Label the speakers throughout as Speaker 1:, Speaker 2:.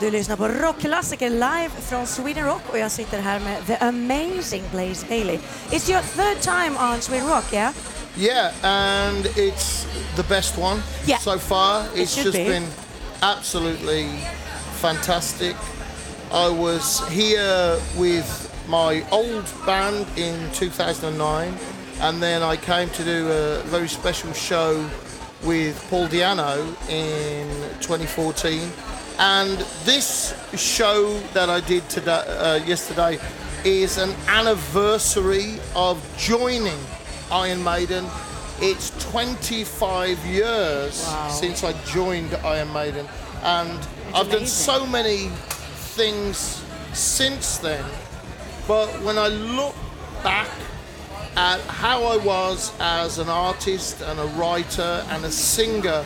Speaker 1: Du lyssnar på rockklassiker live från Sweden Rock och jag sitter här med the amazing Blaze Bayley. It's your third time on Sweden Rock, yeah?
Speaker 2: Yeah, and it's the best one
Speaker 1: Yeah.
Speaker 2: so far. It's
Speaker 1: should
Speaker 2: just
Speaker 1: be.
Speaker 2: been absolutely fantastic. I was here with my old band in 2009, and then I came to do a very special show with Paul Di'Anno in 2014. And this show that I did today, uh, yesterday is an anniversary of joining Iron Maiden. It's 25 years
Speaker 1: Wow.
Speaker 2: since I joined Iron Maiden, and I've done so many things since then. But when I look back at how I was as an artist and a writer and a singer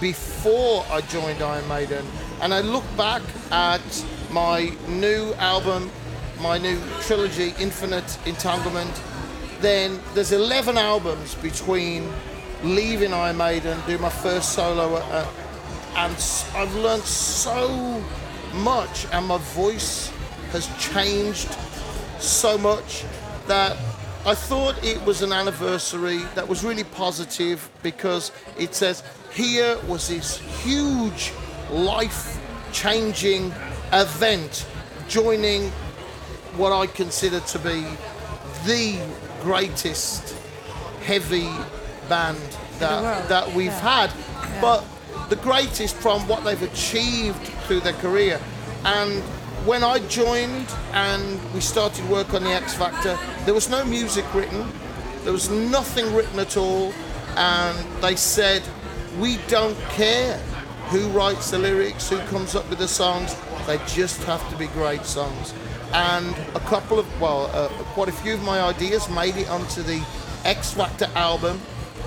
Speaker 2: before I joined Iron Maiden, and I look back at my new album, my new trilogy, Infinite Entanglement, then there's 11 albums between leaving Iron Maiden, do my first solo, uh, and I've learned so much, and my voice has changed so much that I thought it was an anniversary that was really positive because it says here was this huge life changing event joining what I consider to be the greatest heavy band that, that we've
Speaker 1: yeah.
Speaker 2: had, but the greatest from what they've achieved through their career. And when I joined and we started work on the X Factor, there was no music written, there was nothing written at all, and they said, We don't care who writes the lyrics, who comes up with the songs, they just have to be great songs. And a couple of, well, uh, quite a few of my ideas made it onto the X Factor album,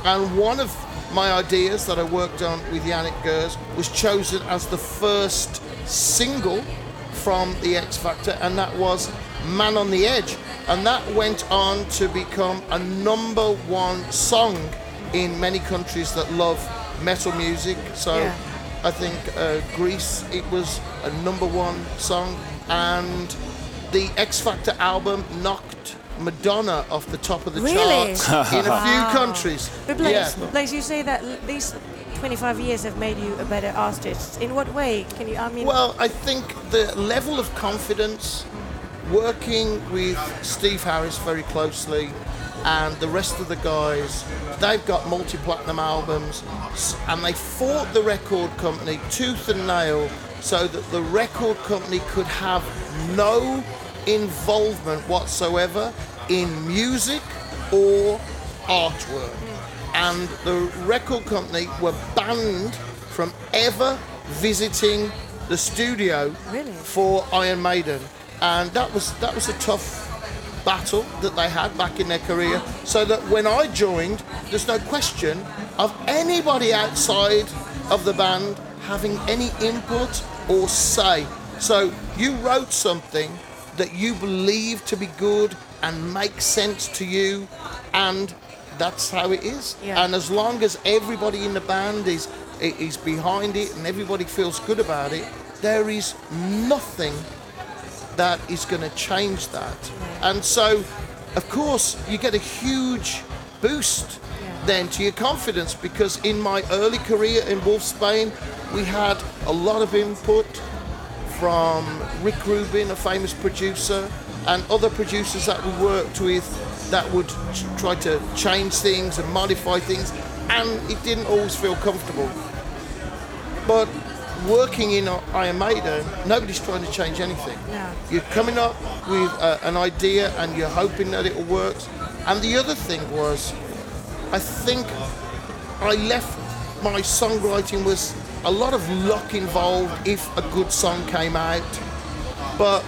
Speaker 2: and one of my ideas that I worked on with Janick Gers was chosen as the first single from the X Factor, and that was Man on the Edge. And that went on to become a number one song in many countries that love metal music. So
Speaker 1: Yeah.
Speaker 2: I think uh, Greece, it was a number one song, and the X Factor album knocked Madonna off the top of the
Speaker 1: Really?
Speaker 2: charts in a
Speaker 1: Wow.
Speaker 2: few countries.
Speaker 1: But Blaze,
Speaker 2: Yeah.
Speaker 1: Blaze, you say that these 25 years have made you a better artist. In what way? Can you, I mean,
Speaker 2: Well, I think the level of confidence, working with Steve Harris very closely, and the rest of the guys, they've got multi-platinum albums, and they fought the record company tooth and nail so that the record company could have no involvement whatsoever in music or artwork. And the record company were banned from ever visiting the studio
Speaker 1: Really?
Speaker 2: for Iron Maiden, and that was that was a tough battle that they had back in their career. So that when I joined, there's no question of anybody outside of the band having any input or say. So you wrote something that you believe to be good and makes sense to you, and that's how it is.
Speaker 1: Yeah.
Speaker 2: And as long as everybody in the band is is behind it and everybody feels good about it, there is nothing that is going to change that. And so, of course, you get a huge boost then to your confidence because in my early career in Wolfsbane, we had a lot of input from Rick Rubin, a famous producer, and other producers that we worked with that would try to change things and modify things, and it didn't always feel comfortable. But working in Iron nobody's trying to change anything.
Speaker 1: No.
Speaker 2: You're coming up with uh, an idea and you're hoping that it will work. And the other thing was, I think I left my songwriting was a lot of luck involved if a good song came out. But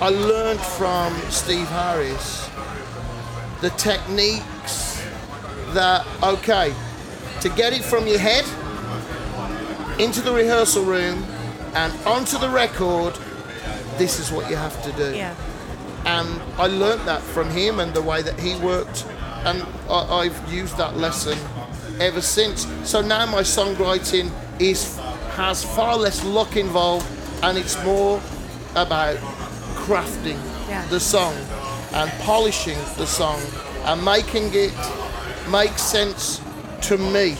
Speaker 2: I learned from Steve Harris the techniques that, okay, to get it from your head into the rehearsal room and onto the record, this is what you have to do
Speaker 1: yeah.
Speaker 2: and I learnt that from him and the way that he worked, and I, I've used that lesson ever since. So now my songwriting is has far less luck involved and it's more about crafting
Speaker 1: Yeah.
Speaker 2: the song and polishing the song and making it make sense to me.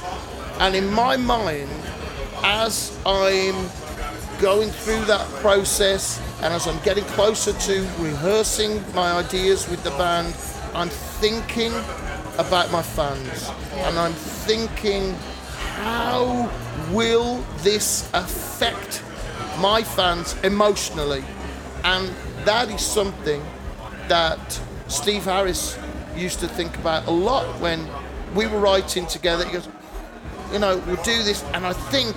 Speaker 2: And in my mind, as I'm going through that process and as I'm getting closer to rehearsing my ideas with the band, I'm thinking about my fans and I'm thinking how will this affect my fans emotionally? And that is something that Steve Harris used to think about a lot when we were writing together. He goes, you know, we'll do this, and I think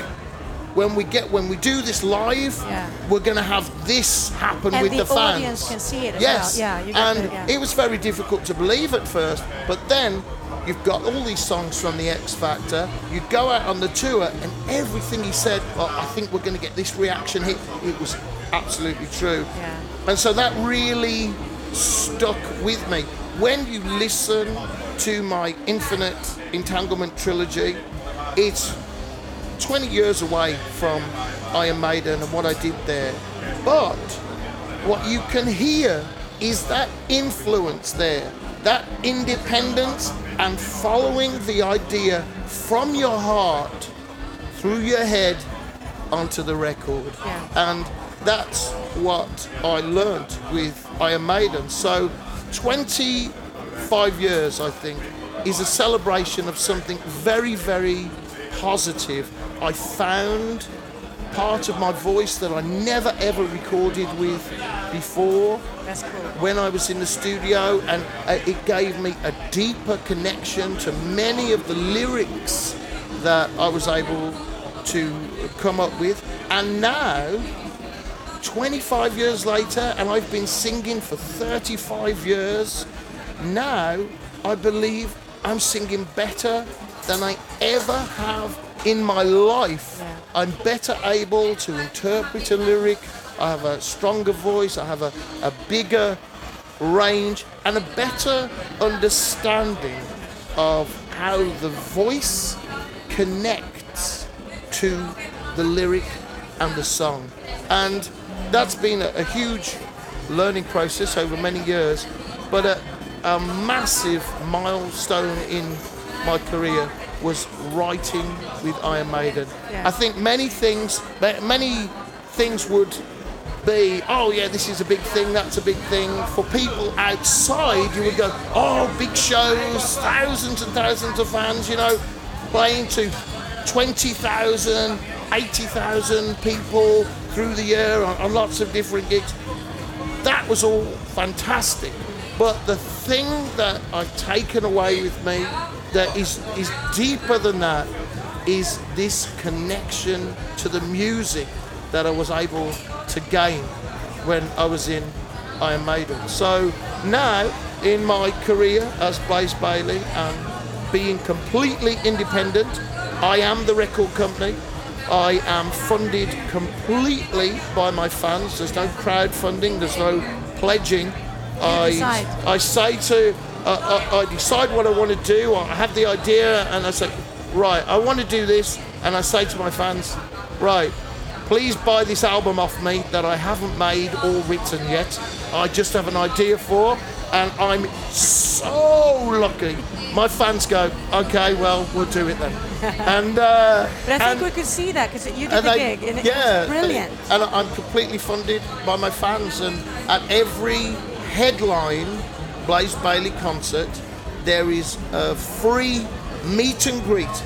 Speaker 2: when we get when we do this live,
Speaker 1: Yeah.
Speaker 2: we're going to have this happen
Speaker 1: And
Speaker 2: with
Speaker 1: the
Speaker 2: the, fans.
Speaker 1: audience can see it as
Speaker 2: yes.
Speaker 1: well. Yeah, you
Speaker 2: and
Speaker 1: yeah.
Speaker 2: it was very difficult to believe at first, but then you've got all these songs from the X Factor. You go out on the tour, and everything he said, well, I think we're going to get this reaction hit. It was absolutely true.
Speaker 1: Yeah.
Speaker 2: And so that really stuck with me. When you listen to my Infinite Entanglement trilogy, it's 20 years away from Iron Maiden and what I did there. But what you can hear is that influence there, that independence and following the idea from your heart through your head onto the record.
Speaker 1: Yeah.
Speaker 2: And that's what I learned with Iron Maiden. So 25 years, I think, is a celebration of something very, very positive. I found part of my voice that I never ever recorded with before
Speaker 1: That's cool.
Speaker 2: when I was in the studio, and uh, it gave me a deeper connection to many of the lyrics that I was able to come up with. And now, 25 years later, and I've been singing for 35 years, now I believe I'm singing better than I ever have in my life.
Speaker 1: Yeah.
Speaker 2: I'm better able to interpret a lyric. I have a stronger voice. I have a, a bigger range and a better understanding of how the voice connects to the lyric and the song. And that's been a, a huge learning process over many years, but a, a massive milestone in my career was writing with Iron Maiden.
Speaker 1: Yeah.
Speaker 2: I think many things, many things would be, oh yeah, this is a big thing, that's a big thing. For people outside, you would go, oh, big shows, thousands and thousands of fans, you know, playing to 20,000, 80,000 people through the year on, on lots of different gigs. That was all fantastic. But the thing that I've taken away with me that is, is deeper than that is this connection to the music that I was able to gain when I was in Iron Maiden. So now in my career as Blaze Bayley and being completely independent, I am the record company. I am funded completely by my fans. There's no crowdfunding. There's no pledging. I
Speaker 1: decide.
Speaker 2: I say to uh, I, I decide what I want to do. I have the idea, and I say, right, I want to do this, and I say to my fans, right, please buy this album off me that I haven't made or written yet. I just have an idea for, and I'm so lucky. My fans go, okay, well, we'll do it then. and uh,
Speaker 1: But I think
Speaker 2: and-
Speaker 1: we could see that because you did the
Speaker 2: they-
Speaker 1: gig and it
Speaker 2: yeah,
Speaker 1: was brilliant.
Speaker 2: And I'm completely funded by my fans. And at every headline Blaze Bayley concert, there is a free meet and greet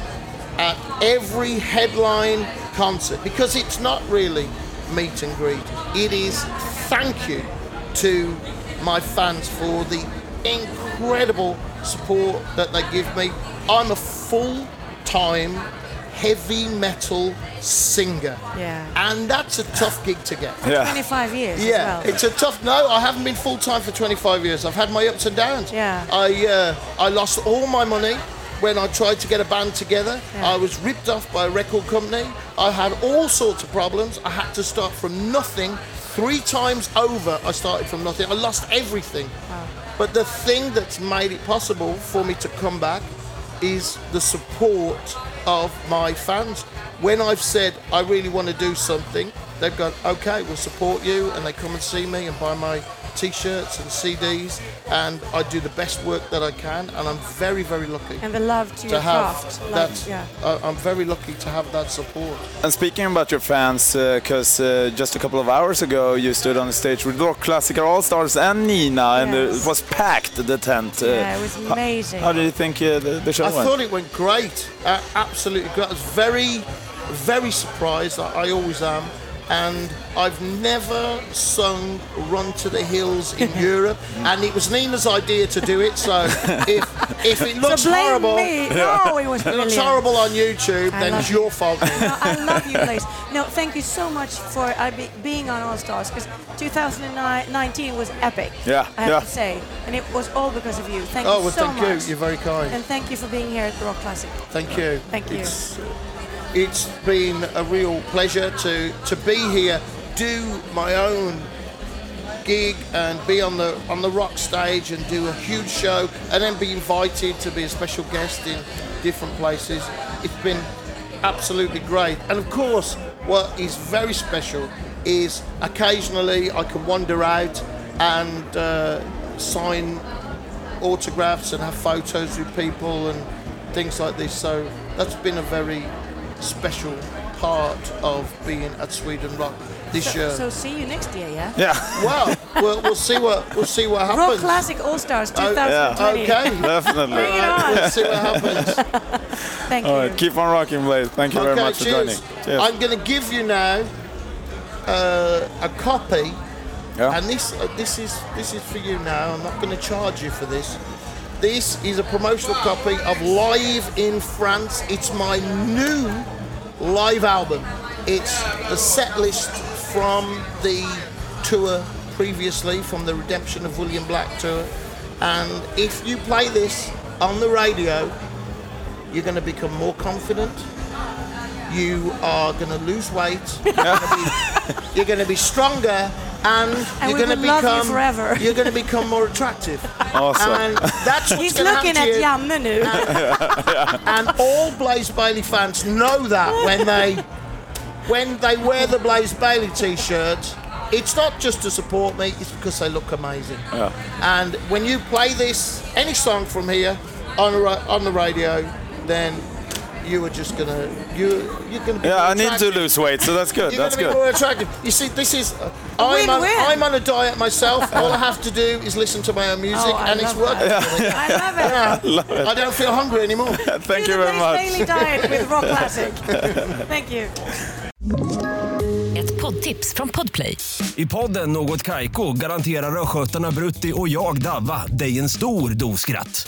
Speaker 2: at every headline concert because it's not really meet and greet. It is thank you to my fans for the incredible support that they give me. I'm a full time heavy metal singer.
Speaker 1: Yeah.
Speaker 2: And that's a tough gig to get.
Speaker 3: Yeah.
Speaker 1: 25 years
Speaker 2: Yeah,
Speaker 1: as well.
Speaker 2: it's a tough. No, I haven't been full time for 25 years. I've had my ups and downs.
Speaker 1: Yeah.
Speaker 2: I uh, I lost all my money when I tried to get a band together.
Speaker 1: Yeah.
Speaker 2: I was ripped off by a record company. I had all sorts of problems. I had to start from nothing. Three times over, I started from nothing. I lost everything. Wow. But the thing that's made it possible for me to come back is the support of my fans. When I've said I really want to do something, they've gone, okay, we'll support you, and they come and see me and buy my T-shirts and CDs, and I do the best work that I can, and I'm very, very lucky
Speaker 1: And the love to,
Speaker 2: to
Speaker 1: your
Speaker 2: have
Speaker 1: craft.
Speaker 2: that.
Speaker 1: Love, yeah.
Speaker 2: uh, I'm very lucky to have that support.
Speaker 3: And speaking about your fans, because uh, just a couple of hours ago you stood on the stage with Rock Classical All Stars and Nina, and uh, it was packed the tent. Uh,
Speaker 1: Yeah, it was amazing.
Speaker 3: How, did you think uh, the, the show
Speaker 2: I
Speaker 3: went?
Speaker 2: I thought it went great, uh, absolutely great. I was very, very surprised. I, I always am. And I've never sung "Run to the Hills" in Europe, and it was Nina's idea to do it. So if if it looks
Speaker 1: so blame
Speaker 2: horrible,
Speaker 1: me. No, it was
Speaker 2: it looks horrible on YouTube,
Speaker 1: I
Speaker 2: then it's
Speaker 1: it.
Speaker 2: your fault.
Speaker 1: No, I love you, Blaze. No, thank you so much for uh, be, being on All Stars because 2019 was epic.
Speaker 3: Yeah,
Speaker 1: I have
Speaker 3: yeah.
Speaker 1: to say, and it was all because of you. Thank
Speaker 2: oh
Speaker 1: you
Speaker 2: well,
Speaker 1: so
Speaker 2: thank
Speaker 1: much.
Speaker 2: you. You're very kind.
Speaker 1: And thank you for being here at the Rock Classic.
Speaker 2: Thank you.
Speaker 1: Thank you.
Speaker 2: It's, it's been a real pleasure to, to be here, do my own gig and be on the on the rock stage and do a huge show and then be invited to be a special guest in different places. It's been absolutely great. And of course, what is very special is occasionally I can wander out and uh, sign autographs and have photos with people and things like this. So that's been a very special part of being at Sweden Rock this year.
Speaker 1: So see you next year, yeah?
Speaker 3: Yeah,
Speaker 2: well, we'll, we'll see what we'll see what
Speaker 1: Rock
Speaker 2: happens.
Speaker 1: Classic All Stars
Speaker 2: Oh,
Speaker 1: 2020.
Speaker 2: Okay.
Speaker 3: definitely.
Speaker 1: Bring it on.
Speaker 2: We'll see what happens.
Speaker 1: Thank
Speaker 3: All
Speaker 1: you.
Speaker 3: right, keep on rocking, Blaze. Thank you very
Speaker 2: okay,
Speaker 3: much for joining. Cheers.
Speaker 2: I'm going to give you now uh, a copy,
Speaker 3: Yeah.
Speaker 2: and this uh, this is this is for you now. I'm not going to charge you for this. This is a promotional copy of Live in France. It's my new live album. It's the set list from the tour previously, from the Redemption of William Black tour. And if you play this on the radio, you're going to become more confident. You are going to lose weight. You're going to be, you're going to be stronger, and,
Speaker 1: And
Speaker 2: you're going to
Speaker 1: will love you
Speaker 2: become
Speaker 1: forever.
Speaker 2: You're going to become more attractive.
Speaker 3: Awesome.
Speaker 2: And that's what's
Speaker 1: He's
Speaker 2: going to
Speaker 1: looking at
Speaker 2: to you.
Speaker 1: Janne nu.
Speaker 2: And all Blaze Bayley fans know that when they when they wear the Blaze Bayley t-shirt, it's not just to support me; it's because they look amazing. And when you play this, any song from here on the, on the radio, then you are just gonna you you're gonna be
Speaker 3: yeah,
Speaker 2: more
Speaker 3: I need to lose weight, so that's good.
Speaker 2: You're
Speaker 3: That's
Speaker 2: be
Speaker 3: good.
Speaker 2: more attractive. You see, this is. Uh, I'm, on. I'm on a diet myself. All I have to do is listen to my own music,
Speaker 1: Oh,
Speaker 2: and it's working. me.
Speaker 1: I love it.
Speaker 2: I don't feel hungry anymore.
Speaker 3: Thank
Speaker 1: Do
Speaker 3: you
Speaker 1: the
Speaker 3: very much.
Speaker 1: Bailey diet with Rock Classic. Thank you.
Speaker 4: Ett poddtips från Podplay.
Speaker 5: I podden Något Kaiko garanterar östgötarna Brutti och jag, Davva, dig en stor dos skratt.